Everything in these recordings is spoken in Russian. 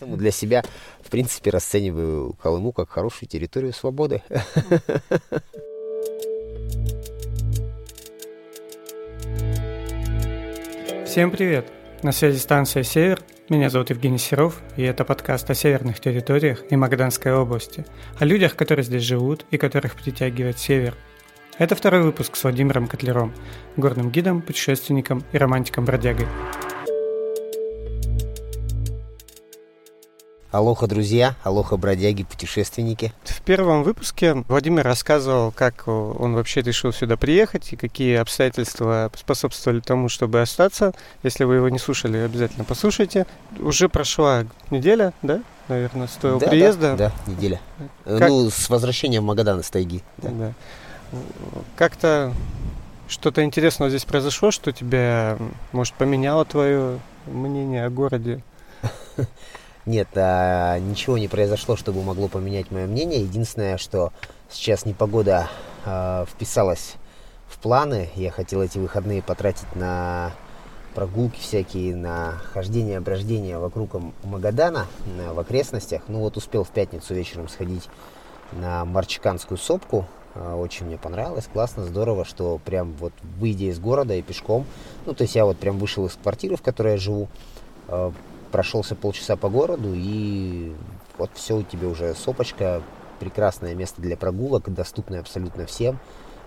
Поэтому для себя, в принципе, расцениваю Колыму как хорошую территорию свободы. Всем привет! На связи станция «Север». Меня зовут Евгений Серов, и это подкаст о северных территориях и Магаданской области, о людях, которые здесь живут и которых притягивает север. Это второй выпуск с Владимиром Котлером, горным гидом, путешественником и романтиком-бродягой. Алоха, друзья, алоха, бродяги, путешественники. В первом выпуске Владимир рассказывал, как он вообще решил сюда приехать и какие обстоятельства способствовали тому, чтобы остаться. Если вы его не слушали, обязательно послушайте. Уже прошла неделя, да? Наверное, с твоего да, приезда. Да, да, неделя. Как... Ну, с возвращением в Магадан из тайги. Да. да. Как-то что-то интересного здесь произошло, что тебя, может, поменяло твое мнение о городе? Нет, а, ничего не произошло, чтобы могло поменять мое мнение. Единственное, что сейчас непогода а, вписалась в планы. Я хотел эти выходные потратить на прогулки всякие, на хождение, брождение вокруг Магадана, в окрестностях. Ну вот успел в пятницу вечером сходить на Марчиканскую сопку. А, очень мне понравилось, классно, здорово, что прям вот выйдя из города и пешком, ну то есть я вот прям вышел из квартиры, в которой я живу, а, прошелся полчаса по городу, и вот все у тебя уже сопочка, прекрасное место для прогулок, доступное абсолютно всем.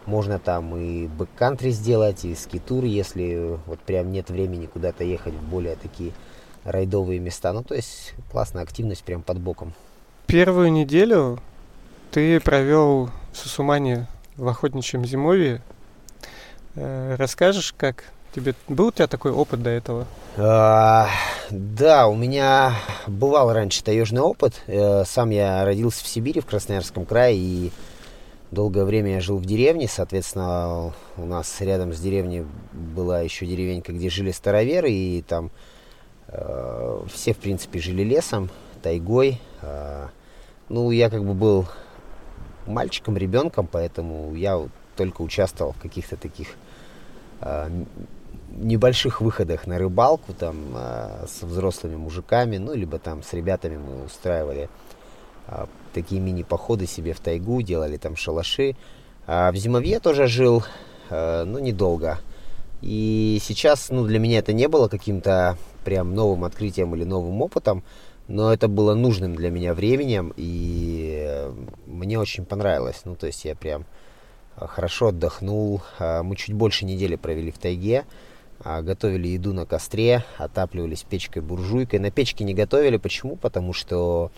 Можно там и бэккантри сделать, и скитур, если вот прям нет времени куда-то ехать в более такие райдовые места. Ну, то есть классная активность прям под боком. Первую неделю ты провел в Сусумане в охотничьем зимовье. Э, расскажешь, как Тебе был у тебя такой опыт до этого? А, да, у меня бывал раньше таежный опыт. Э, сам я родился в Сибири, в Красноярском крае, и долгое время я жил в деревне. Соответственно, у нас рядом с деревней была еще деревенька, где жили староверы, и там э, все, в принципе, жили лесом, тайгой. Э, ну, я как бы был мальчиком, ребенком, поэтому я только участвовал в каких-то таких э, небольших выходах на рыбалку там э, с взрослыми мужиками, ну, либо там с ребятами мы устраивали э, такие мини-походы себе в тайгу, делали там шалаши. А в Зимовье тоже жил, э, ну, недолго. И сейчас, ну, для меня это не было каким-то прям новым открытием или новым опытом, но это было нужным для меня временем, и мне очень понравилось. Ну, то есть я прям хорошо отдохнул. Мы чуть больше недели провели в тайге. А, готовили еду на костре, отапливались печкой-буржуйкой. На печке не готовили. Почему? Потому что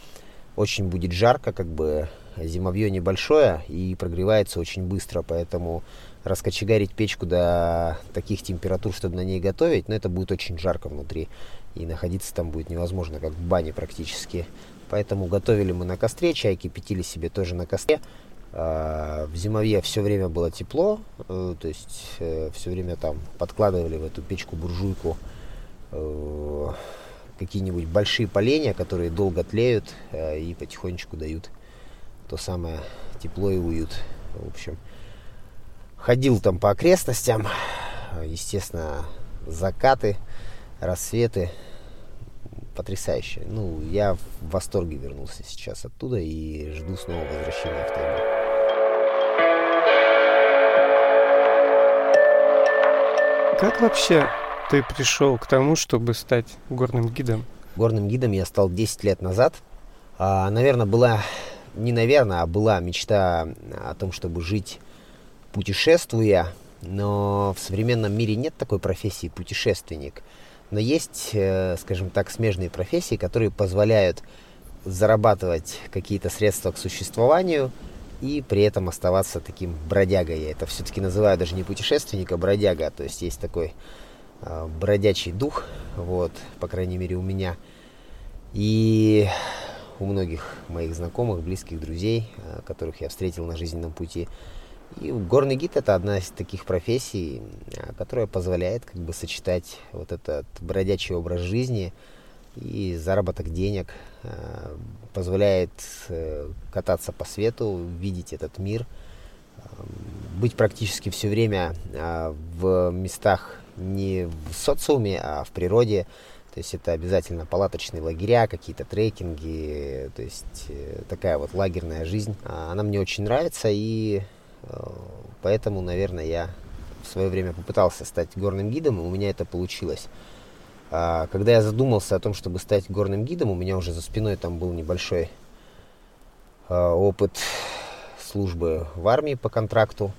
очень будет жарко, как бы зимовье небольшое и прогревается очень быстро, поэтому раскочегарить печку до таких температур, чтобы на ней готовить, но ну, это будет очень жарко внутри и находиться там будет невозможно, как в бане практически. Поэтому готовили мы на костре, чай кипятили себе тоже на костре. А, в зимовье все время было тепло, э, то есть э, все время там подкладывали в эту печку-буржуйку э, какие-нибудь большие поленья, которые долго тлеют и потихонечку дают то самое тепло и уют. В общем, ходил там по окрестностям, естественно, закаты, рассветы, потрясающе. Ну, я в восторге вернулся сейчас оттуда и жду снова возвращения в тайгу. Как вообще ты пришел к тому, чтобы стать горным гидом? Горным гидом я стал 10 лет назад. А, наверное, была, не наверное, а была мечта о том, чтобы жить путешествуя, но в современном мире нет такой профессии путешественник. Но есть, э, скажем так, смежные профессии, которые позволяют зарабатывать какие-то средства к существованию – и при этом оставаться таким бродягой. Я это все-таки называю даже не путешественник, а бродяга. То есть есть такой э, бродячий дух, вот, по крайней мере у меня. И у многих моих знакомых, близких друзей, э, которых я встретил на жизненном пути. И горный гид это одна из таких профессий, которая позволяет как бы сочетать вот этот бродячий образ жизни и заработок денег, Э, позволяет э, кататься по свету, видеть этот мир, э, быть практически все время в местах не в социуме, а в природе. То есть это обязательно палаточные лагеря, какие-то трекинги, то есть э, такая вот лагерная жизнь. А, она мне очень нравится, и э, поэтому, наверное, я в свое время попытался стать горным гидом, и у меня это получилось. А, когда я задумался о том, чтобы стать горным гидом, у меня уже за спиной там был небольшой а, опыт службы в армии по контракту,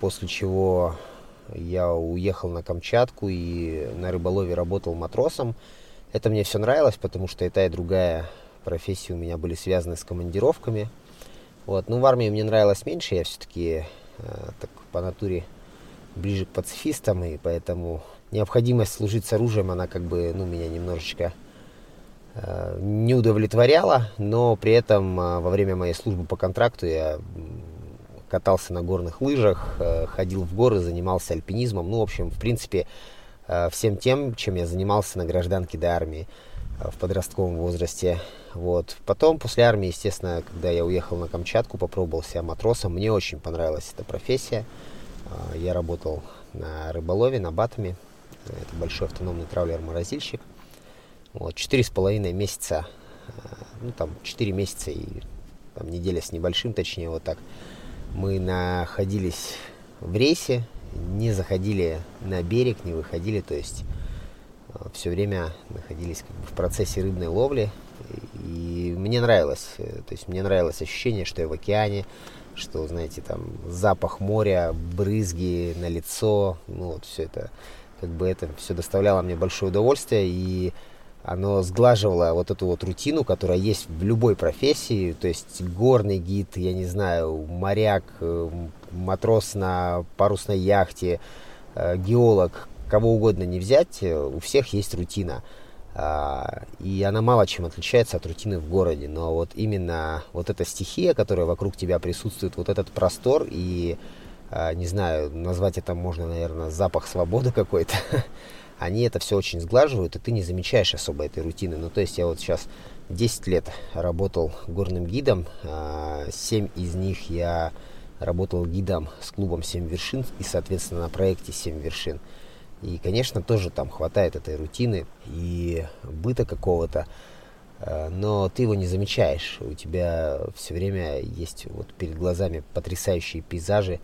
после чего я уехал на Камчатку и на рыболове работал матросом. Это мне все нравилось, потому что и та, и другая профессия у меня были связаны с командировками. Вот. Но в армии мне нравилось меньше, я все-таки э, так по натуре ближе к пацифистам, и поэтому необходимость служить с оружием, она как бы, ну, меня немножечко э, не удовлетворяла, но при этом э, во время моей службы по контракту я катался на горных лыжах, э, ходил в горы, занимался альпинизмом, ну, в общем, в принципе, э, всем тем, чем я занимался на гражданке до армии э, в подростковом возрасте. Вот. Потом, после армии, естественно, когда я уехал на Камчатку, попробовал себя матросом, мне очень понравилась эта профессия. Я работал на рыболове, на Батами. Это большой автономный траулер-морозильщик. Вот, четыре с половиной месяца, ну там четыре месяца и там, неделя с небольшим, точнее, вот так, мы находились в рейсе, не заходили на берег, не выходили, то есть э, все время находились как бы в процессе рыбной ловли. И мне нравилось, э, то есть мне нравилось ощущение, что я в океане, что, знаете, там запах моря, брызги на лицо, ну вот все это, как бы это все доставляло мне большое удовольствие. И оно сглаживало вот эту вот рутину, которая есть в любой профессии, то есть горный гид, я не знаю, моряк, э, матрос на парусной яхте, э, геолог, кого угодно не взять, э, у всех есть рутина. А, и она мало чем отличается от рутины в городе, но вот именно вот эта стихия, которая вокруг тебя присутствует, вот этот простор и, не знаю, назвать это можно, наверное, запах свободы какой-то, они это все очень сглаживают, и ты не замечаешь особо этой рутины. Ну, то есть я вот сейчас 10 лет работал горным гидом, 7 а, из них я работал гидом с клубом 7 вершин и, соответственно, на проекте 7 вершин. И, конечно, тоже там хватает этой рутины и быта какого-то, а, но ты его не замечаешь. У тебя все время есть вот перед глазами потрясающие пейзажи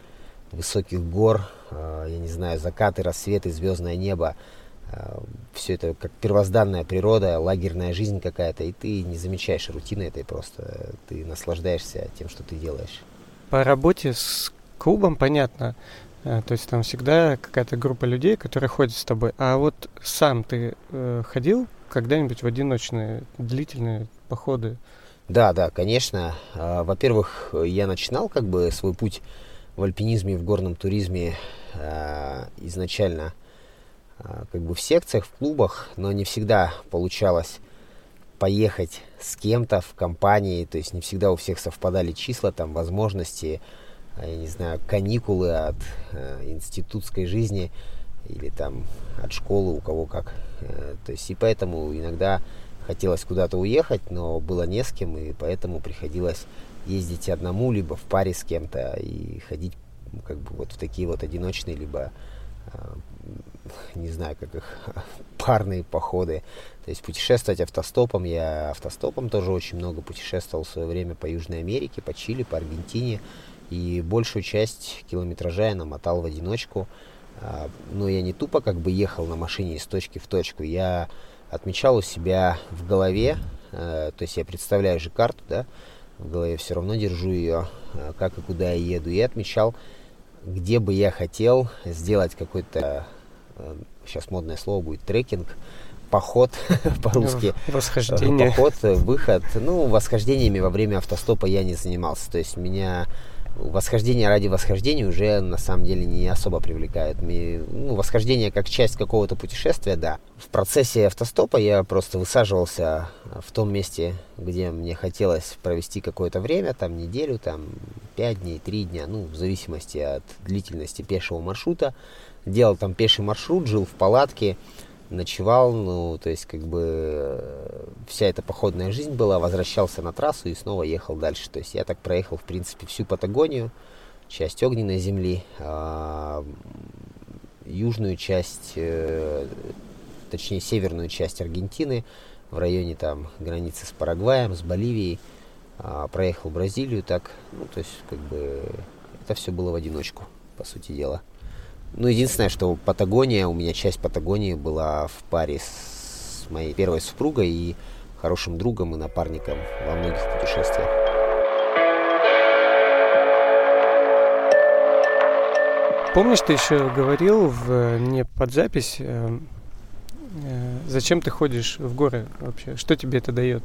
высоких гор, а, я не знаю, закаты, рассветы, звездное небо, Э, все это как первозданная природа, лагерная жизнь какая-то, и ты не замечаешь рутины этой просто, ты наслаждаешься тем, что ты делаешь. По работе с клубом понятно, э, то есть там всегда какая-то группа людей, которые ходят с тобой. А вот сам ты э, ходил когда-нибудь в одиночные длительные походы? Да, да, конечно. А, во-первых, я начинал как бы свой путь в альпинизме, в горном туризме а, изначально а, как бы в секциях, в клубах, но не всегда получалось поехать с кем-то в компании, то есть не всегда у всех совпадали числа, там, возможности, а, я не знаю, каникулы от э, институтской жизни или там от школы, у кого как. Э, то есть и поэтому иногда хотелось куда-то уехать, но было не с кем, и поэтому приходилось ездить одному, либо в паре с кем-то и ходить как бы вот в такие вот одиночные, либо э, не знаю, как их, парные походы. То есть путешествовать автостопом. Я автостопом тоже очень много путешествовал в свое время по Южной Америке, по Чили, по Аргентине. И большую часть километража я намотал в одиночку. А, но я не тупо как бы ехал на машине из точки в точку. Я отмечал у себя в голове, э, то есть я представляю же карту, да, в голове все равно держу ее, э, как и куда я еду, и отмечал, где бы я хотел сделать какой-то Э, сейчас модное слово будет трекинг, поход по-русски. Ну, восхождение. Поход, э, выход. Ну, восхождениями во время автостопа я не занимался. То есть меня восхождение ради восхождения уже на самом деле не особо привлекает. Ну, восхождение как часть какого-то путешествия, да. В процессе автостопа я просто высаживался в том месте, где мне хотелось провести какое-то время, там неделю, там пять дней, три дня, ну, в зависимости от длительности пешего маршрута делал там пеший маршрут, жил в палатке, ночевал, ну, то есть, как бы, э, вся эта походная жизнь была, возвращался на трассу и снова ехал дальше. То есть, я так проехал, в принципе, всю Патагонию, часть огненной земли, а, южную часть, э, точнее северную часть Аргентины, в районе там границы с Парагваем, с Боливией, а, проехал Бразилию, так, ну, то есть, как бы, это все было в одиночку, по сути дела. Ну, единственное, что Патагония, у меня часть Патагонии была в паре с моей первой супругой и хорошим другом и напарником во многих путешествиях. Помнишь, ты еще говорил в, не под запись, э, э, зачем ты ходишь в горы вообще? Что тебе это дает?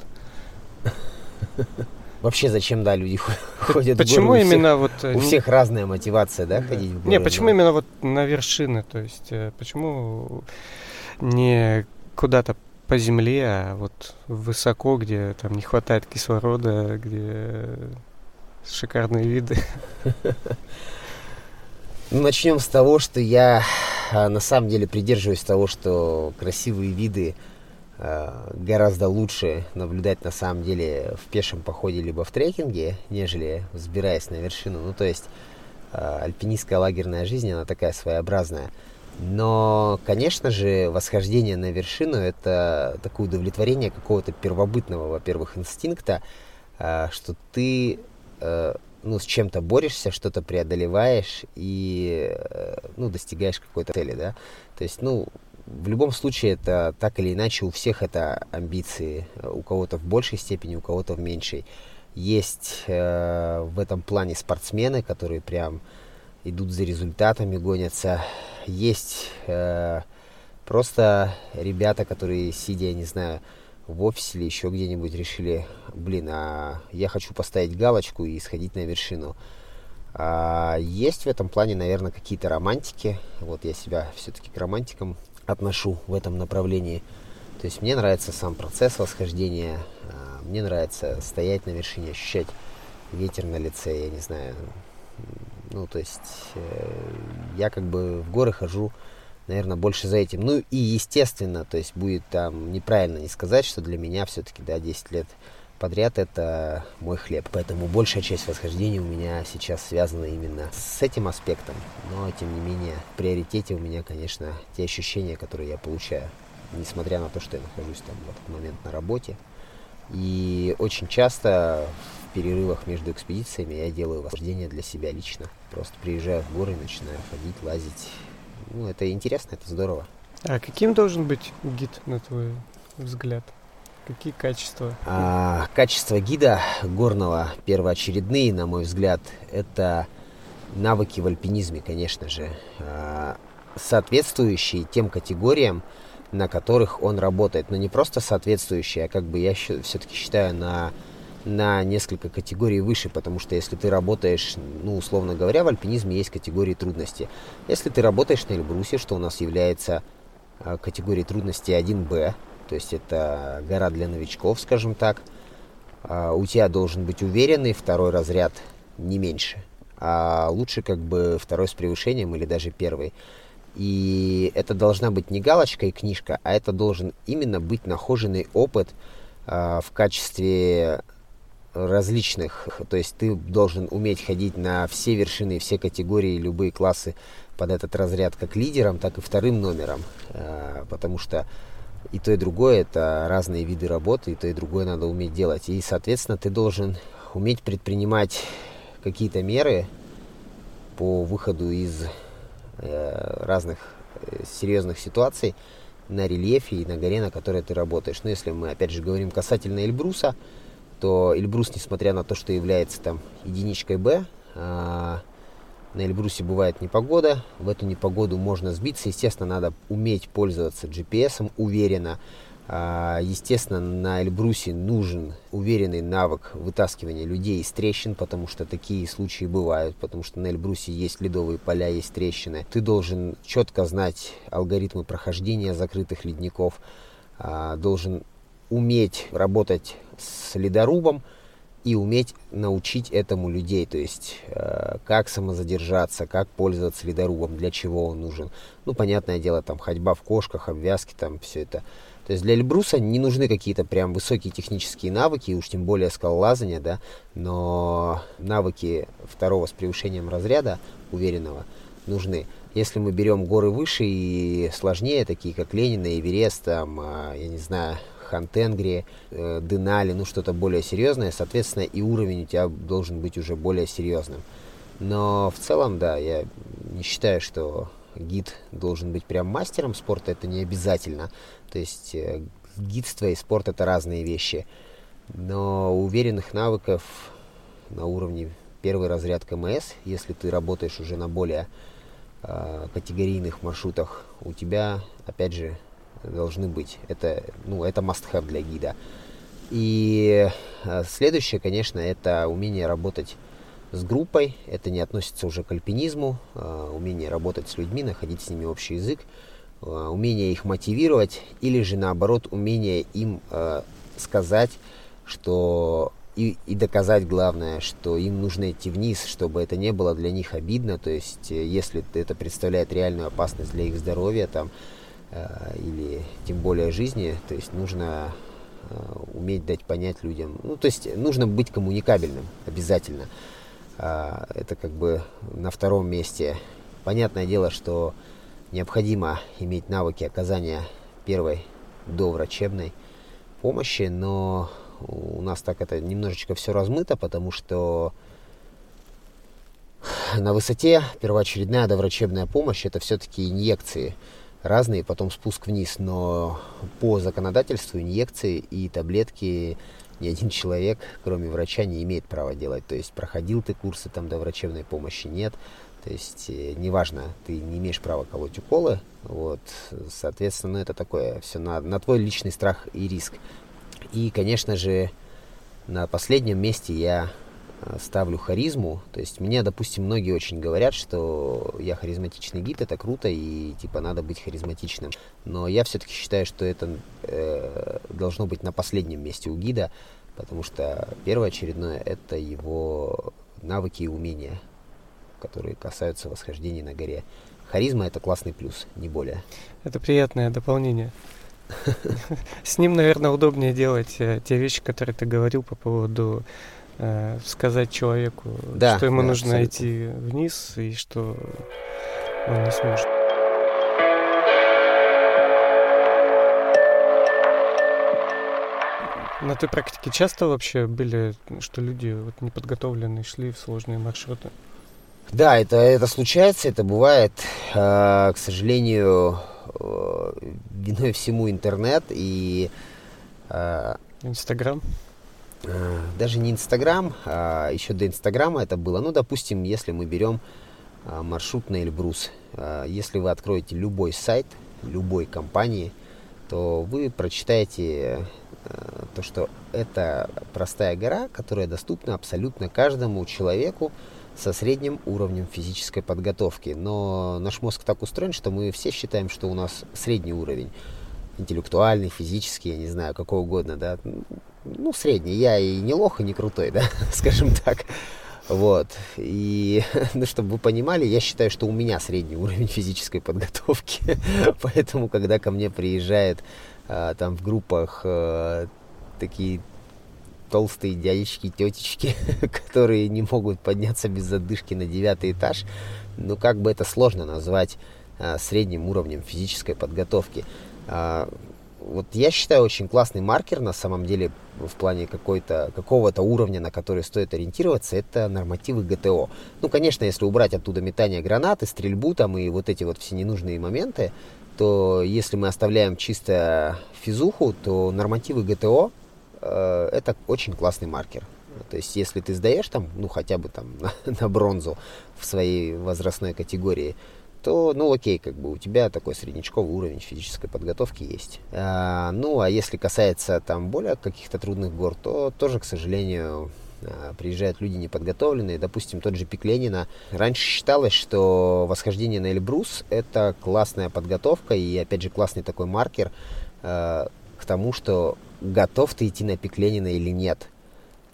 Вообще, зачем, да, люди ходят почему в горы? Именно вот... У всех разная мотивация, да, да. ходить в горы? Не, почему да? именно вот на вершины? То есть, э, почему не куда-то по земле, а вот высоко, где там не хватает кислорода, где шикарные виды? Ну, начнем с того, что я а, на самом деле придерживаюсь того, что красивые виды гораздо лучше наблюдать на самом деле в пешем походе либо в трекинге, нежели взбираясь на вершину. Ну, то есть а, альпинистская лагерная жизнь, она такая своеобразная. Но, конечно же, восхождение на вершину – это такое удовлетворение какого-то первобытного, во-первых, инстинкта, что ты ну, с чем-то борешься, что-то преодолеваешь и, э, ну, достигаешь какой-то цели, да. То есть, ну, в любом случае это так или иначе у всех это амбиции, у кого-то в большей степени, у кого-то в меньшей. Есть э, в этом плане спортсмены, которые прям идут за результатами, гонятся. Есть э, просто ребята, которые, сидя, не знаю, в офисе или еще где-нибудь решили, блин, а я хочу поставить галочку и сходить на вершину. А есть в этом плане, наверное, какие-то романтики. Вот я себя все-таки к романтикам отношу в этом направлении. То есть мне нравится сам процесс восхождения, а, мне нравится стоять на вершине, ощущать ветер на лице, я не знаю. Ну, то есть э, я как бы в горы хожу наверное, больше за этим. Ну и естественно, то есть будет там неправильно не сказать, что для меня все-таки, да, 10 лет подряд это мой хлеб. Поэтому большая часть восхождения у меня сейчас связана именно с этим аспектом. Но, тем не менее, в приоритете у меня, конечно, те ощущения, которые я получаю. Несмотря на то, что я нахожусь там в этот момент на работе. И очень часто в перерывах между экспедициями я делаю восхождение для себя лично. Просто приезжаю в горы, начинаю ходить, лазить, ну, это интересно, это здорово. А каким должен быть гид, на твой взгляд? Какие качества? А, качества гида горного первоочередные, на мой взгляд, это навыки в альпинизме, конечно же, а, соответствующие тем категориям, на которых он работает. Но не просто соответствующие, а как бы я все-таки считаю на на несколько категорий выше, потому что если ты работаешь, ну, условно говоря, в альпинизме есть категории трудности. Если ты работаешь на Эльбрусе, что у нас является а, категорией трудности 1Б, то есть это гора для новичков, скажем так, а, у тебя должен быть уверенный второй разряд, не меньше. А лучше как бы второй с превышением или даже первый. И это должна быть не галочка и книжка, а это должен именно быть нахоженный опыт э, в качестве различных. То есть ты должен уметь ходить на все вершины, все категории, любые классы под этот разряд как лидером, так и вторым номером. Э, потому что и то, и другое это разные виды работы, и то, и другое надо уметь делать. И, соответственно, ты должен уметь предпринимать какие-то меры по выходу из э, разных э, серьезных ситуаций на рельефе и на горе, на которой ты работаешь. Но если мы, опять же, говорим касательно Эльбруса, то Эльбрус, несмотря на то, что является там единичкой Б, а, на Эльбрусе бывает непогода, в эту непогоду можно сбиться, естественно, надо уметь пользоваться GPS уверенно, а, естественно, на Эльбрусе нужен уверенный навык вытаскивания людей из трещин, потому что такие случаи бывают, потому что на Эльбрусе есть ледовые поля, есть трещины. Ты должен четко знать алгоритмы прохождения закрытых ледников, а, должен уметь работать с ледорубом и уметь научить этому людей, то есть э, как самозадержаться, как пользоваться ледорубом, для чего он нужен. Ну, понятное дело, там ходьба в кошках, обвязки, там все это. То есть для Эльбруса не нужны какие-то прям высокие технические навыки, уж тем более скалолазания, да, но навыки второго с превышением разряда уверенного нужны. Если мы берем горы выше и сложнее, такие как Ленина, Эверест, там, а, я не знаю, Хантенгри, э, Денали, ну что-то более серьезное, соответственно, и уровень у тебя должен быть уже более серьезным. Но в целом, да, я не считаю, что гид должен быть прям мастером спорта, это не обязательно. То есть э, гидство и спорт это разные вещи. Но уверенных навыков на уровне первый разряд КМС, если ты работаешь уже на более э, категорийных маршрутах, у тебя, опять же, должны быть. Это, ну, это must-have для гида. И э, следующее, конечно, это умение работать с группой. Это не относится уже к альпинизму. Э, умение работать с людьми, находить с ними общий язык. Э, умение их мотивировать. Или же наоборот, умение им сказать, что и, и доказать главное, что им нужно идти вниз, чтобы это не было для них обидно. То есть, если это представляет реальную опасность для их здоровья, там, или тем более жизни, то есть нужно э, уметь дать понять людям. Ну, то есть нужно быть коммуникабельным обязательно. Э, это как бы на втором месте. Понятное дело, что необходимо иметь навыки оказания первой доврачебной помощи, но у нас так это немножечко все размыто, потому что на высоте первоочередная доврачебная помощь это все-таки инъекции разные, потом спуск вниз, но по законодательству инъекции и таблетки ни один человек, кроме врача, не имеет права делать. То есть проходил ты курсы там до врачебной помощи, нет. То есть э, неважно, ты не имеешь права колоть уколы, вот, соответственно, это такое все на, на твой личный страх и риск. И, конечно же, на последнем месте я ставлю харизму. То есть мне, допустим, многие очень говорят, что я харизматичный гид, это круто, и типа надо быть харизматичным. Но я все-таки считаю, что это э, должно быть на последнем месте у гида, потому что первоочередное это его навыки и умения, которые касаются восхождения на горе. Харизма это классный плюс, не более. Это приятное дополнение. С ним, наверное, удобнее делать э, те вещи, которые ты говорил по поводу э, сказать человеку, да, что ему да, нужно абсолютно. идти вниз и что он не сможет. На той практике часто вообще были, что люди вот неподготовленные шли в сложные маршруты? Да, это, это случается, это бывает. Э, к сожалению, Э, виной всему интернет и... Э, Инстаграм? Э, даже не Инстаграм, а еще до Инстаграма это было. Ну, допустим, если мы берем маршрут на Эльбрус. Если вы откроете любой сайт, любой компании, то вы прочитаете то, что это простая гора, которая доступна абсолютно каждому человеку, со средним уровнем физической подготовки. Но наш мозг так устроен, что мы все считаем, что у нас средний уровень. Интеллектуальный, физический, я не знаю, какой угодно, да. Ну, средний. Я и не лох, и не крутой, да, скажем так. Вот. И, ну, чтобы вы понимали, я считаю, что у меня средний уровень физической подготовки. Поэтому, когда ко мне приезжает а, там в группах а, такие толстые дядечки, тетечки, которые не могут подняться без задышки на девятый этаж. Ну, как бы это сложно назвать а, средним уровнем физической подготовки. Вот я считаю очень классный маркер на самом деле в плане какой-то, какого-то уровня, на который стоит ориентироваться, это нормативы ГТО. Ну, конечно, если убрать оттуда метание гранаты, стрельбу там и вот эти вот все ненужные моменты, то если мы оставляем чисто физуху, то нормативы ГТО Э, это очень классный маркер. То есть, если ты сдаешь там, ну, хотя бы там на, на бронзу в своей возрастной категории, то, ну, окей, как бы у тебя такой среднячковый уровень физической подготовки есть. А, ну, а если касается там более каких-то трудных гор, то тоже, к сожалению, а, приезжают люди неподготовленные. Допустим, тот же Пик Ленина. Раньше считалось, что восхождение на Эльбрус – это классная подготовка и, опять же, классный такой маркер э, к тому, что готов ты идти на пик Ленина или нет.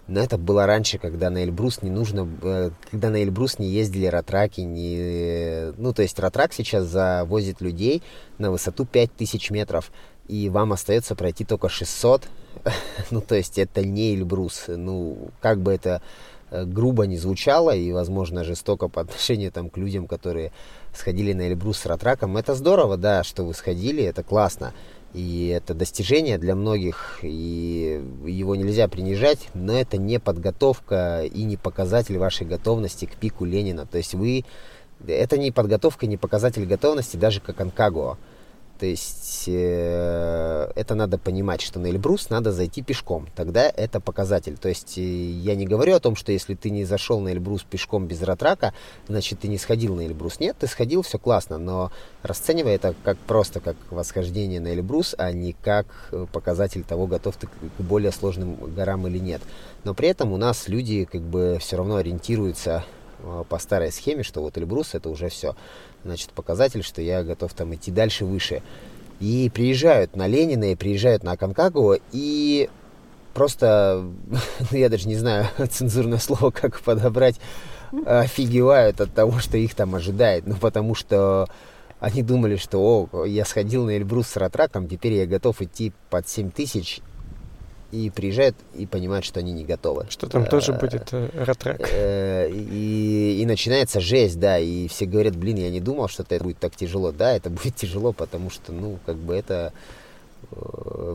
Но это было раньше, когда на Эльбрус не нужно, э, когда на Эльбрус не ездили ратраки, не, ну, то есть ратрак сейчас завозит людей на высоту 5000 метров, и вам остается пройти только 600, ну, то есть это не Эльбрус, ну, как бы это э, грубо не звучало и, возможно, жестоко по отношению там, к людям, которые сходили на Эльбрус с Ратраком. Это здорово, да, что вы сходили, это классно. И это достижение для многих, и его нельзя принижать, но это не подготовка и не показатель вашей готовности к пику Ленина. То есть вы... Это не подготовка, не показатель готовности даже как Анкагуа. То есть э, это надо понимать, что на Эльбрус надо зайти пешком. Тогда это показатель. То есть э, я не говорю о том, что если ты не зашел на Эльбрус пешком без ратрака, значит ты не сходил на Эльбрус. Нет, ты сходил, все классно, но расценивай это как просто как восхождение на Эльбрус, а не как э, показатель того, готов ты к более сложным горам или нет. Но при этом у нас люди как бы все равно ориентируются по старой схеме, что вот Эльбрус это уже все значит, показатель, что я готов там идти дальше, выше. И приезжают на Ленина, и приезжают на Аконкагуа, и просто, ну, я даже не знаю цензурное слово, как подобрать, офигевают от того, что их там ожидает. Ну, потому что они думали, что, о, я сходил на Эльбрус с ратраком, теперь я готов идти под 7 тысяч, и приезжают и понимают, что они не готовы. Что там тоже э, будет э, ратрак. Э, и, и начинается жесть, да, и все говорят, блин, я не думал, что это будет так тяжело. Да, это будет тяжело, потому что, ну, как бы это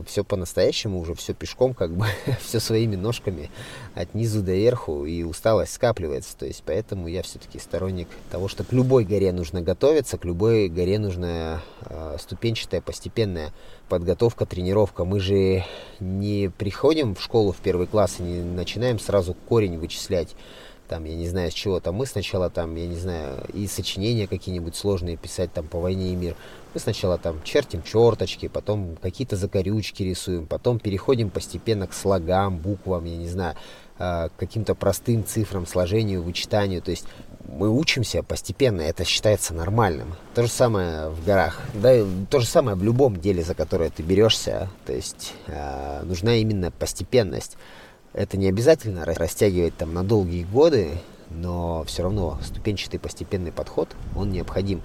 все по-настоящему уже, все пешком, как бы, все своими ножками от низу до верху, и усталость скапливается. То есть, поэтому я все-таки сторонник того, что к любой горе нужно готовиться, к любой горе нужна э, ступенчатая, постепенная подготовка, тренировка. Мы же не приходим в школу в первый класс и не начинаем сразу корень вычислять там, я не знаю, с чего там, мы сначала там, я не знаю, и сочинения какие-нибудь сложные писать там по войне и мир. Мы сначала там чертим черточки, потом какие-то закорючки рисуем, потом переходим постепенно к слогам, буквам, я не знаю, а, к каким-то простым цифрам, сложению, вычитанию. То есть мы учимся постепенно, это считается нормальным. То же самое в горах, да, то же самое в любом деле, за которое ты берешься. То есть э, нужна именно постепенность. Это не обязательно растягивать там на долгие годы, но все равно ступенчатый постепенный подход, он необходим.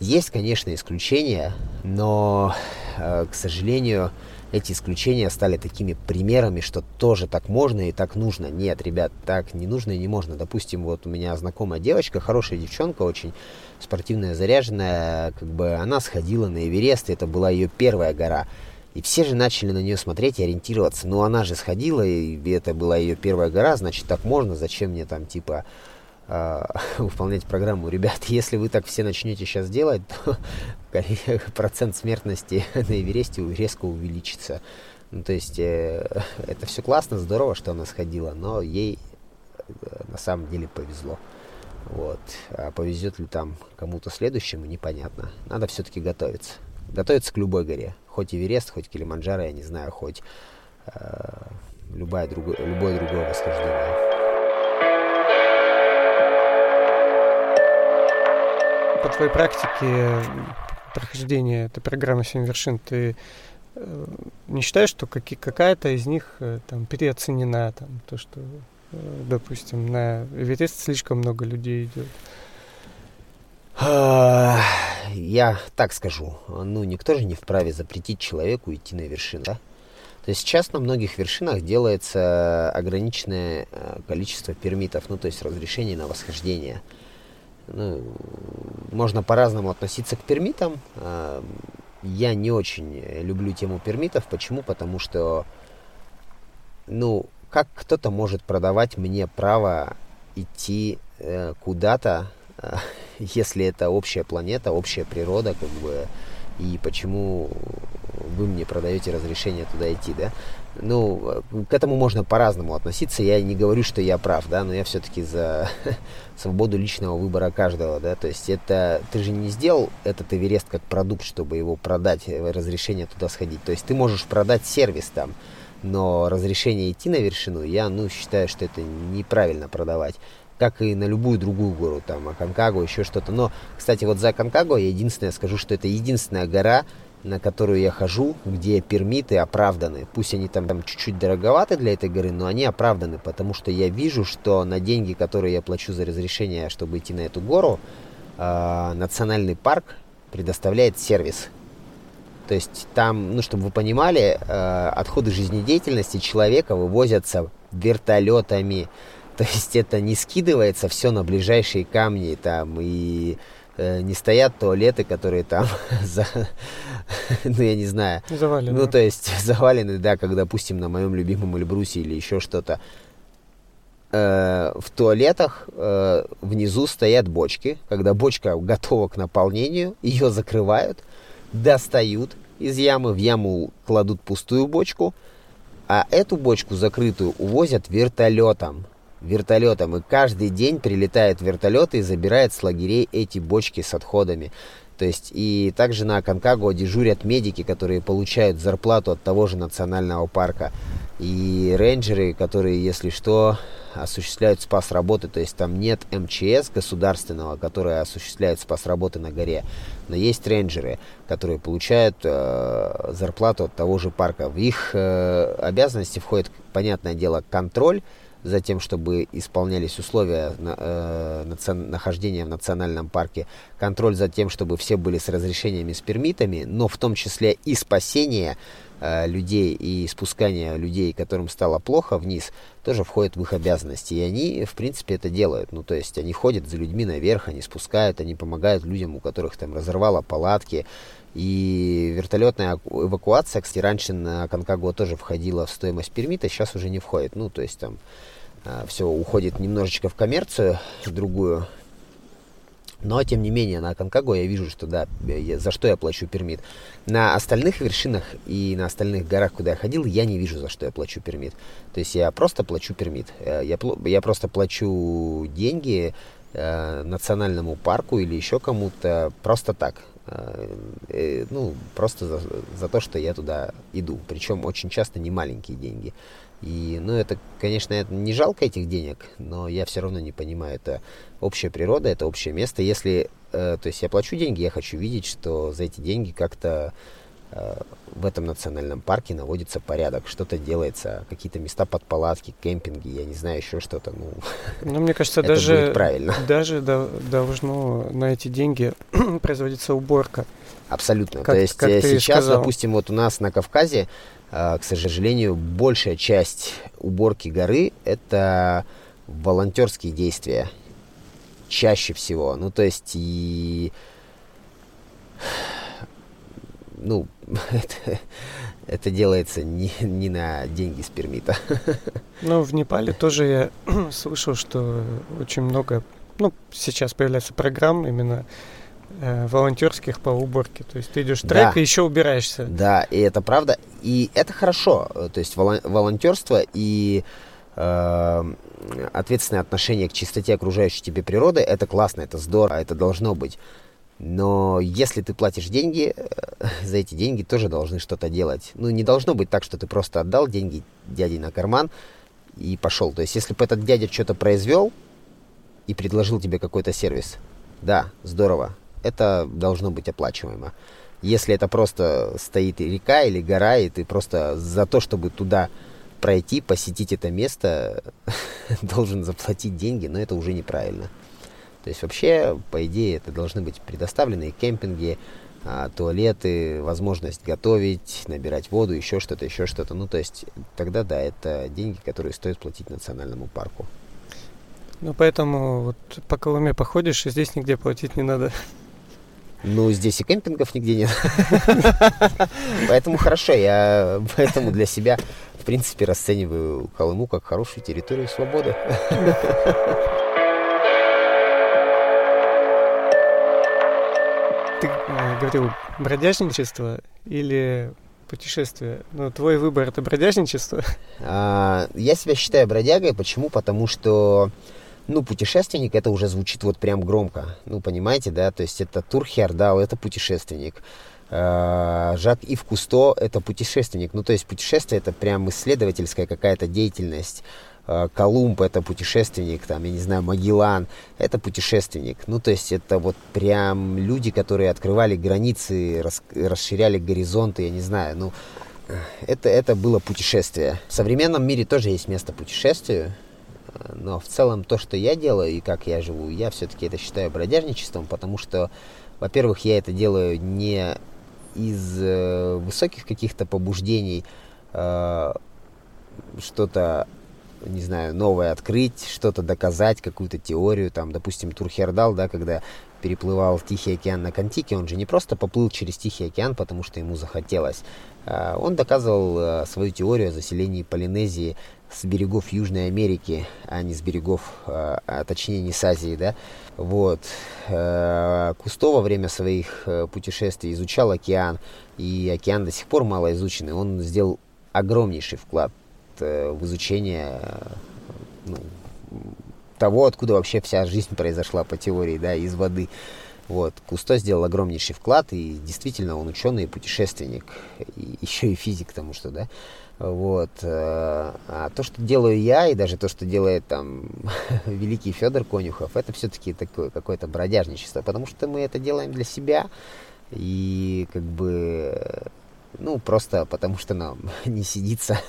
Есть, конечно, исключения, но, э, к сожалению, эти исключения стали такими примерами, что тоже так можно и так нужно. Нет, ребят, так не нужно и не можно. Допустим, вот у меня знакомая девочка, хорошая девчонка, очень спортивная, заряженная, как бы она сходила на Эверест, и это была ее первая гора. И все же начали на нее смотреть и ориентироваться. Ну, она же сходила, и это была ее первая гора, значит, так можно, зачем мне там, типа, выполнять программу. Ребят, если вы так все начнете сейчас делать, то процент смертности на Эвересте резко увеличится. Ну, то есть, э, это все классно, здорово, что она сходила, но ей э, на самом деле повезло. Вот. А повезет ли там кому-то следующему, непонятно. Надо все-таки готовиться. Готовиться к любой горе хоть Эверест, хоть Килиманджаро, я не знаю, хоть э, любое, другое, любое другое восхождение. По твоей практике прохождения этой программы «Семь вершин» ты э, не считаешь, что какая-то из них э, там переоценена, там, то, что, э, допустим, на Эверест слишком много людей идет? Я так скажу, ну никто же не вправе запретить человеку идти на вершину, да? То есть сейчас на многих вершинах делается ограниченное количество пермитов, ну то есть разрешений на восхождение. Ну, можно по-разному относиться к пермитам. Э, я не очень люблю тему пермитов. Почему? Потому что, ну, как кто-то может продавать мне право идти э, куда-то, если это общая планета, общая природа, как бы, и почему вы мне продаете разрешение туда идти, да? Ну, к этому можно по-разному относиться. Я не говорю, что я прав, да, но я все-таки за свободу личного выбора каждого, да. То есть это ты же не сделал этот Эверест как продукт, чтобы его продать, э, разрешение туда сходить. То есть ты можешь продать сервис там, но разрешение идти на вершину, я, ну, считаю, что это неправильно продавать как и на любую другую гору, там, Аконкагуа, еще что-то. Но, кстати, вот за Аконкагуа я единственное скажу, что это единственная гора, на которую я хожу, где пермиты оправданы. Пусть они там, там чуть-чуть дороговаты для этой горы, но они оправданы, потому что я вижу, что на деньги, которые я плачу за разрешение, чтобы идти на эту гору, э, национальный парк предоставляет сервис. То есть там, ну, чтобы вы понимали, э, отходы жизнедеятельности человека вывозятся вертолетами, То есть это не скидывается все на ближайшие камни там и не стоят туалеты, которые там за, ну я не знаю. Завалены. Ну то есть завалены, да, как допустим на моем любимом Эльбрусе или еще что-то. Э, в туалетах э, внизу стоят бочки. Когда бочка готова к наполнению, ее закрывают, достают из ямы, в яму кладут пустую бочку, а эту бочку закрытую увозят вертолетом вертолетом. И каждый день прилетает вертолет и забирает с лагерей эти бочки с отходами. То есть и также на Конкагуа дежурят медики, которые получают зарплату от того же национального парка. И рейнджеры, которые, если что, осуществляют спас работы. То есть там нет МЧС государственного, который осуществляет спас работы на горе. Но есть рейнджеры, которые получают э, зарплату от того же парка. В их э, обязанности входит, понятное дело, контроль за тем, чтобы исполнялись условия на, э, нахождения в национальном парке, контроль за тем, чтобы все были с разрешениями, с пермитами, но в том числе и спасение э, людей и спускание людей, которым стало плохо вниз, тоже входит в их обязанности. И они, в принципе, это делают. Ну, то есть они ходят за людьми наверх, они спускают, они помогают людям, у которых там разорвало палатки, и вертолетная эвакуация, кстати, раньше на Конкагуа тоже входила в стоимость пермита, сейчас уже не входит. Ну, то есть там а, все уходит немножечко в коммерцию, в другую. Но, тем не менее, на Конкагуа я вижу, что да, я, за что я плачу пермит. На остальных вершинах и на остальных горах, куда я ходил, я не вижу, за что я плачу пермит. То есть я просто плачу пермит. Э, я, я просто плачу деньги э, национальному парку или еще кому-то просто так. Э, ну, просто за, за то, что я туда иду. Причем очень часто не маленькие деньги. И, ну, это, конечно, это не жалко этих денег, но я все равно не понимаю, это общая природа, это общее место. Если, э, то есть я плачу деньги, я хочу видеть, что за эти деньги как-то в этом национальном парке наводится порядок, что-то делается, какие-то места под палатки, кемпинги, я не знаю, еще что-то. Ну, ну мне кажется, даже, будет правильно. даже должно на эти деньги производиться уборка. Абсолютно. Как, То есть как сейчас, сказал. допустим, вот у нас на Кавказе а, к сожалению, большая часть уборки горы это волонтерские действия. Чаще всего. Ну, то есть и... Ну, это, это делается не, не на деньги с пермита. Ну, в Непале тоже я слышал, что очень много... Ну, сейчас появляются программы именно э, волонтерских по уборке. То есть ты идешь трек да. и еще убираешься. Да, и это правда. И это хорошо. То есть волонтерство и э, ответственное отношение к чистоте окружающей тебе природы, это классно, это здорово, это должно быть. Но если ты платишь деньги, э, за эти деньги тоже должны что-то делать. Ну, не должно быть так, что ты просто отдал деньги дяде на карман и пошел. То есть, если бы этот дядя что-то произвел и предложил тебе какой-то сервис, да, здорово, это должно быть оплачиваемо. Если это просто стоит река или гора, и ты просто за то, чтобы туда пройти, посетить это место, должен заплатить деньги, но это уже неправильно. То есть вообще, по идее, это должны быть предоставлены кемпинги, а, туалеты, возможность готовить, набирать воду, еще что-то, еще что-то. Ну, то есть тогда, да, это деньги, которые стоит платить национальному парку. Ну, поэтому вот по Колыме походишь, и здесь нигде платить не надо. Ну, здесь и кемпингов нигде нет. Поэтому хорошо, я поэтому для себя, в принципе, расцениваю Колыму как хорошую территорию свободы. Ты э, говорил бродяжничество или путешествие? Ну, твой выбор это бродяжничество? А, я себя считаю бродягой. Почему? Потому что ну, путешественник, это уже звучит вот прям громко. Ну, понимаете, да? То есть это Тур Хердал, это путешественник. А, Жак Ив Кусто – это путешественник. Ну, то есть путешествие – это прям исследовательская какая-то деятельность. А, Колумб – это путешественник, там, я не знаю, Магеллан – это путешественник. Ну, то есть это вот прям люди, которые открывали границы, рас, расширяли горизонты, я не знаю, ну, это, это было путешествие. В современном мире тоже есть место путешествию. Но в целом то, что я делаю и как я живу, я все-таки это считаю бродяжничеством, потому что, во-первых, я это делаю не из э, высоких каких-то побуждений э, что-то не знаю, новое открыть, что-то доказать, какую-то теорию, там, допустим, Турхердал, да, когда переплывал Тихий океан на Кантике, он же не просто поплыл через Тихий океан, потому что ему захотелось. А, он доказывал э, свою теорию о заселении Полинезии с берегов Южной Америки, а не с берегов, а, а точнее не с Азии, да. Вот. Э, Кусто во время своих э, путешествий изучал океан, и океан до сих пор мало изученный. Он сделал огромнейший вклад в изучение ну, того, откуда вообще вся жизнь произошла по теории, да, из воды. Вот. Кусто сделал огромнейший вклад, и действительно он ученый и путешественник, и еще и физик, потому что, да. Вот. Э, а то, что делаю я, и даже то, что делает там великий Федор Конюхов, это все-таки такое какое-то бродяжничество, потому что мы это делаем для себя, и как бы ну, просто потому что нам не сидится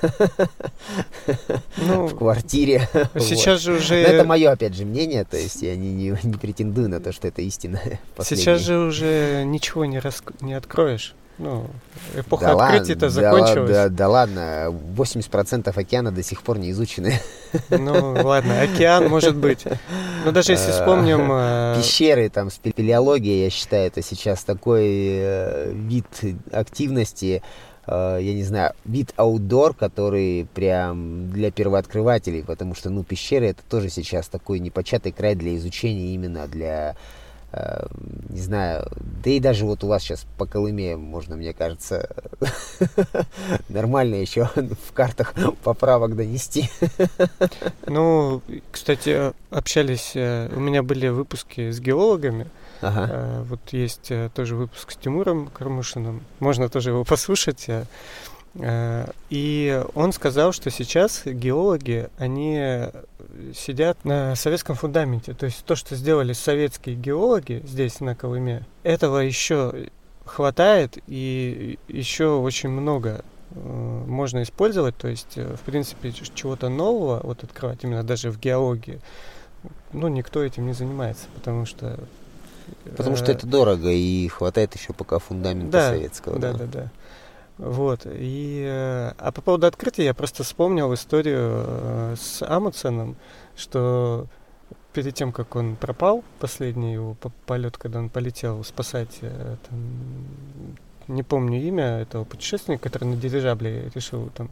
ну, в квартире. Сейчас вот. же уже... Но это мое, опять же, мнение, то есть я не, не, не претендую на то, что это истина. Сейчас же уже ничего не, рас... не откроешь. Ну, эпоха да открытия-то да, закончилась. Да, да ладно, 80% океана до сих пор не изучены. Ну, ладно, океан может быть. Но даже если вспомним... Э, Пещеры, там, спелеология, я считаю, это сейчас такой э, вид активности, э, я не знаю, вид аутдор, который прям для первооткрывателей, потому что, ну, пещеры это тоже сейчас такой непочатый край для изучения именно для Э, не знаю, да и даже вот у вас сейчас по Колыме можно, мне кажется, нормально еще в картах поправок донести. Ну, кстати, общались, э, у меня были выпуски с геологами, Ага. Э, вот есть тоже выпуск с Тимуром Кармушиным. Можно тоже его послушать. Э, и он сказал, что сейчас геологи, они сидят на советском фундаменте. То есть то, что сделали советские геологи здесь, на Колыме, этого еще хватает и еще очень много э, можно использовать. То есть, э, в принципе, чего-то нового вот открывать именно даже в геологии, ну, никто этим не занимается, потому что Потому что это дорого и хватает еще пока фундамента да, советского. Да, да, да. да. Вот. И, э, а по поводу открытия я просто вспомнил историю э, с Амундсеном, что перед тем, как он пропал, последний его полет, когда он полетел спасать э, там, не помню имя этого путешественника, который на дирижабле решил там,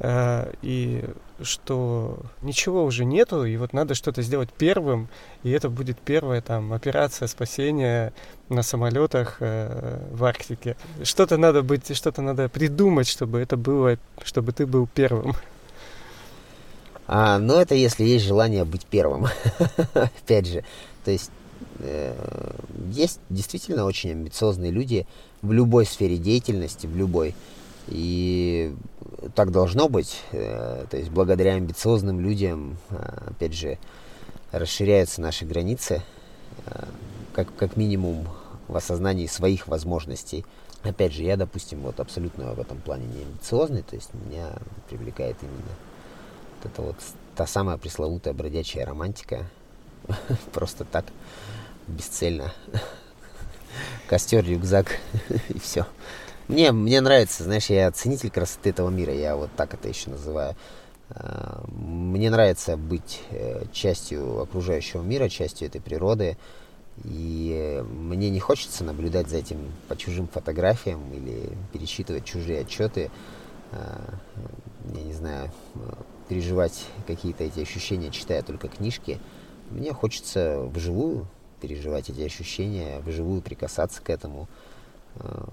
э, и что ничего уже нету, и вот надо что-то сделать первым, и это будет первая там операция спасения на самолетах э, в Арктике. Что-то надо быть, что-то надо придумать, чтобы это было, чтобы ты был первым. А, ну, это если есть желание быть первым. Опять же, то есть э, есть действительно очень амбициозные люди, в любой сфере деятельности, в любой. И так должно быть. Э, то есть благодаря амбициозным людям, э, опять же, расширяются наши границы, э, как, как минимум в осознании своих возможностей. Опять же, я, допустим, вот абсолютно в этом плане не амбициозный, то есть меня привлекает именно вот эта вот та самая пресловутая бродячая романтика, просто так, бесцельно костер, рюкзак и все. Мне, мне нравится, знаешь, я ценитель красоты этого мира, я вот так это еще называю. А, мне нравится быть э, частью окружающего мира, частью этой природы. И мне не хочется наблюдать за этим по чужим фотографиям или пересчитывать чужие отчеты. А, я не знаю, переживать какие-то эти ощущения, читая только книжки. Мне хочется вживую переживать эти ощущения, вживую прикасаться к этому, э,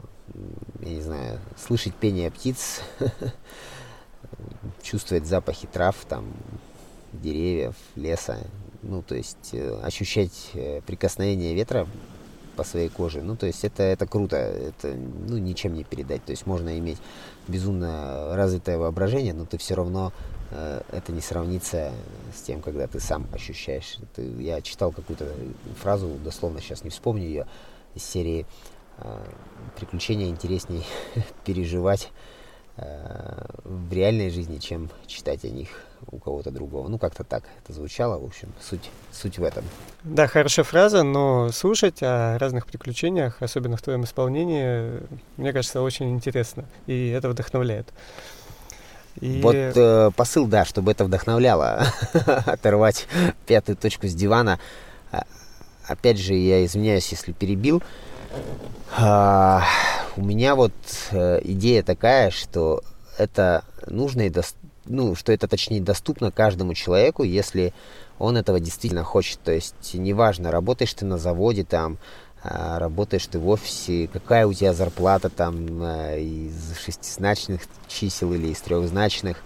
я не знаю, слышать пение птиц, чувствовать запахи трав, там, деревьев, леса, ну, то есть э, ощущать э, прикосновение ветра по своей коже. Ну, то есть это, это круто, это ну, ничем не передать. То есть можно иметь безумно развитое воображение, но ты все равно это не сравнится с тем, когда ты сам ощущаешь. Ты, я читал какую-то фразу, дословно сейчас не вспомню ее, из серии э, «Приключения интересней переживать э, в реальной жизни, чем читать о них у кого-то другого. Ну, как-то так это звучало, в общем, суть, суть в этом. Да, хорошая фраза, но слушать о разных приключениях, особенно в твоем исполнении, мне кажется, очень интересно, и это вдохновляет. И... Вот э, посыл, да, чтобы это вдохновляло, оторвать пятую точку с дивана. А, опять же, я извиняюсь, если перебил. А, у меня вот э, идея такая, что это нужно и до... ну, что это точнее доступно каждому человеку, если он этого действительно хочет. То есть неважно, работаешь ты на заводе там, работаешь ты в офисе, какая у тебя зарплата там а, из шестизначных чисел или из трехзначных,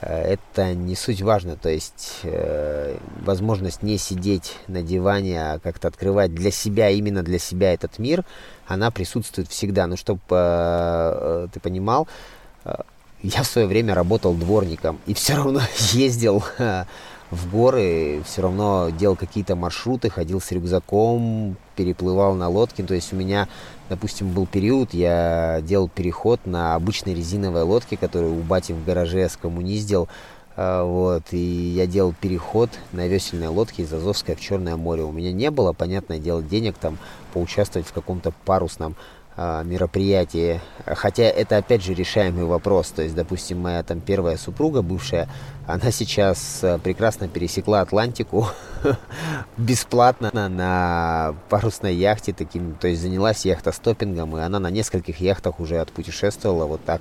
а, это не суть важно. То есть э, возможность не сидеть на диване, а как-то открывать для себя, именно для себя этот мир, она присутствует всегда. Ну, чтобы э, ты понимал, я в свое время работал дворником и все равно ездил в горы, все равно делал какие-то маршруты, ходил с рюкзаком, переплывал на лодке. То есть у меня, допустим, был период, я делал переход на обычной резиновой лодке, которую у бати в гараже скоммуниздил. А, вот, и я делал переход на весельной лодке из Азовской в Черное море. У меня не было, понятное дело, денег там поучаствовать в каком-то парусном а, мероприятие. Хотя это опять же решаемый вопрос. То есть, допустим, моя там первая супруга, бывшая, она сейчас а, прекрасно пересекла Атлантику бесплатно на, парусной яхте, таким, то есть занялась яхтостопингом, и она на нескольких яхтах уже отпутешествовала вот так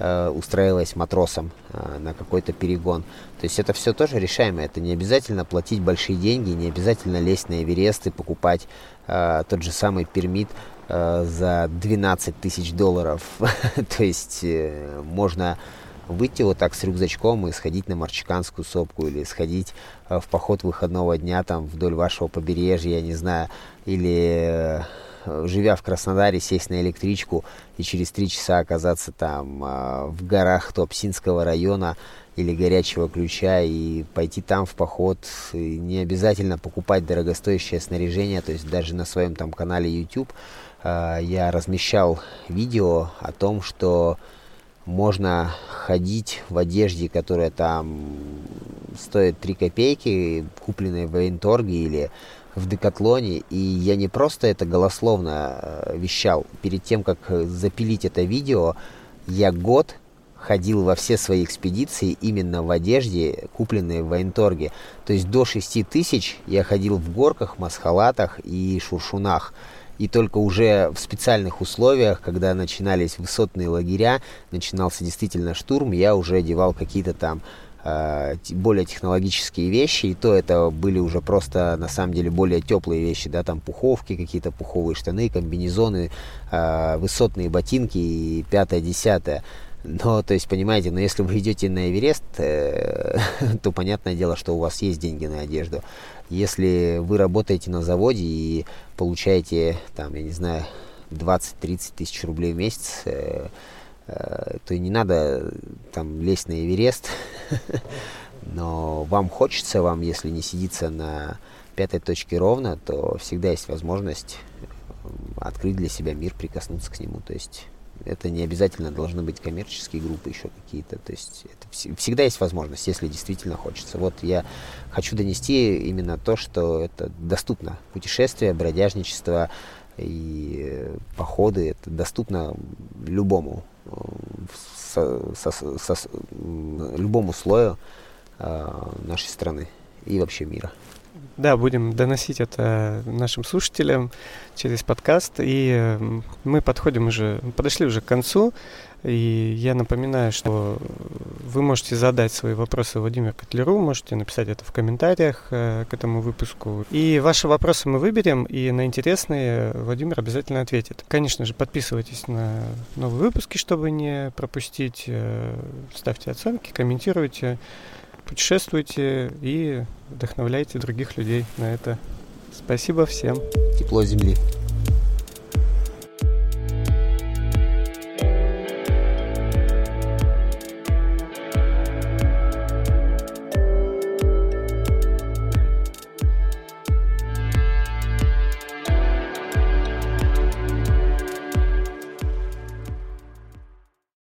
а, устраивалась матросом на какой-то перегон. То есть это все тоже решаемо. Это не обязательно платить большие деньги, не обязательно лезть на Эверест и покупать э, тот же самый пермит. Э, за 12 тысяч долларов. То есть э, можно выйти вот так с рюкзачком и сходить на Марчиканскую сопку или сходить э, в поход выходного дня там вдоль вашего побережья, я не знаю, или живя в Краснодаре, сесть на электричку и через три часа оказаться там в горах Туапсинского района или горячего ключа и пойти там в поход. И не обязательно покупать дорогостоящее снаряжение, то есть даже на своем там канале YouTube я размещал видео о том, что можно ходить в одежде, которая там стоит 3 копейки, купленной в военторге или в Декатлоне, и я не просто это голословно э, вещал. Перед тем, как запилить это видео, я год ходил во все свои экспедиции именно в одежде, купленной в военторге. То есть до 6 тысяч я ходил в горках, масхалатах и шуршунах. И только уже в специальных условиях, когда начинались высотные лагеря, начинался действительно штурм, я уже одевал какие-то там э, более технологические вещи, и то это были уже просто на самом деле более теплые вещи, да, там пуховки, какие-то пуховые штаны, комбинезоны, э, высотные ботинки и пятое-десятое. Но, то есть, понимаете, но если вы идете на Эверест, э, то понятное дело, что у вас есть деньги на одежду. Если вы работаете на заводе и получаете, там, я не знаю, 20-30 тысяч рублей в месяц, э, э, то не надо там лезть на Эверест. Но вам хочется, вам, если не сидится на пятой точке ровно, то всегда есть возможность открыть для себя мир, прикоснуться к нему. То есть это не обязательно должны быть коммерческие группы еще какие-то. То есть это всегда есть возможность, если действительно хочется. Вот я хочу донести именно то, что это доступно. Путешествия, бродяжничество и походы, это доступно любому, со, со, со, любому слою э, нашей страны и вообще мира. Да, будем доносить это нашим слушателям через подкаст. И мы подходим уже, подошли уже к концу. И я напоминаю, что вы можете задать свои вопросы Владимиру Котлеру, можете написать это в комментариях э, к этому выпуску. И ваши вопросы мы выберем, и на интересные Владимир обязательно ответит. Конечно же, подписывайтесь на новые выпуски, чтобы не пропустить. Э, ставьте оценки, комментируйте путешествуйте и вдохновляйте других людей на это. Спасибо всем. Тепло земли.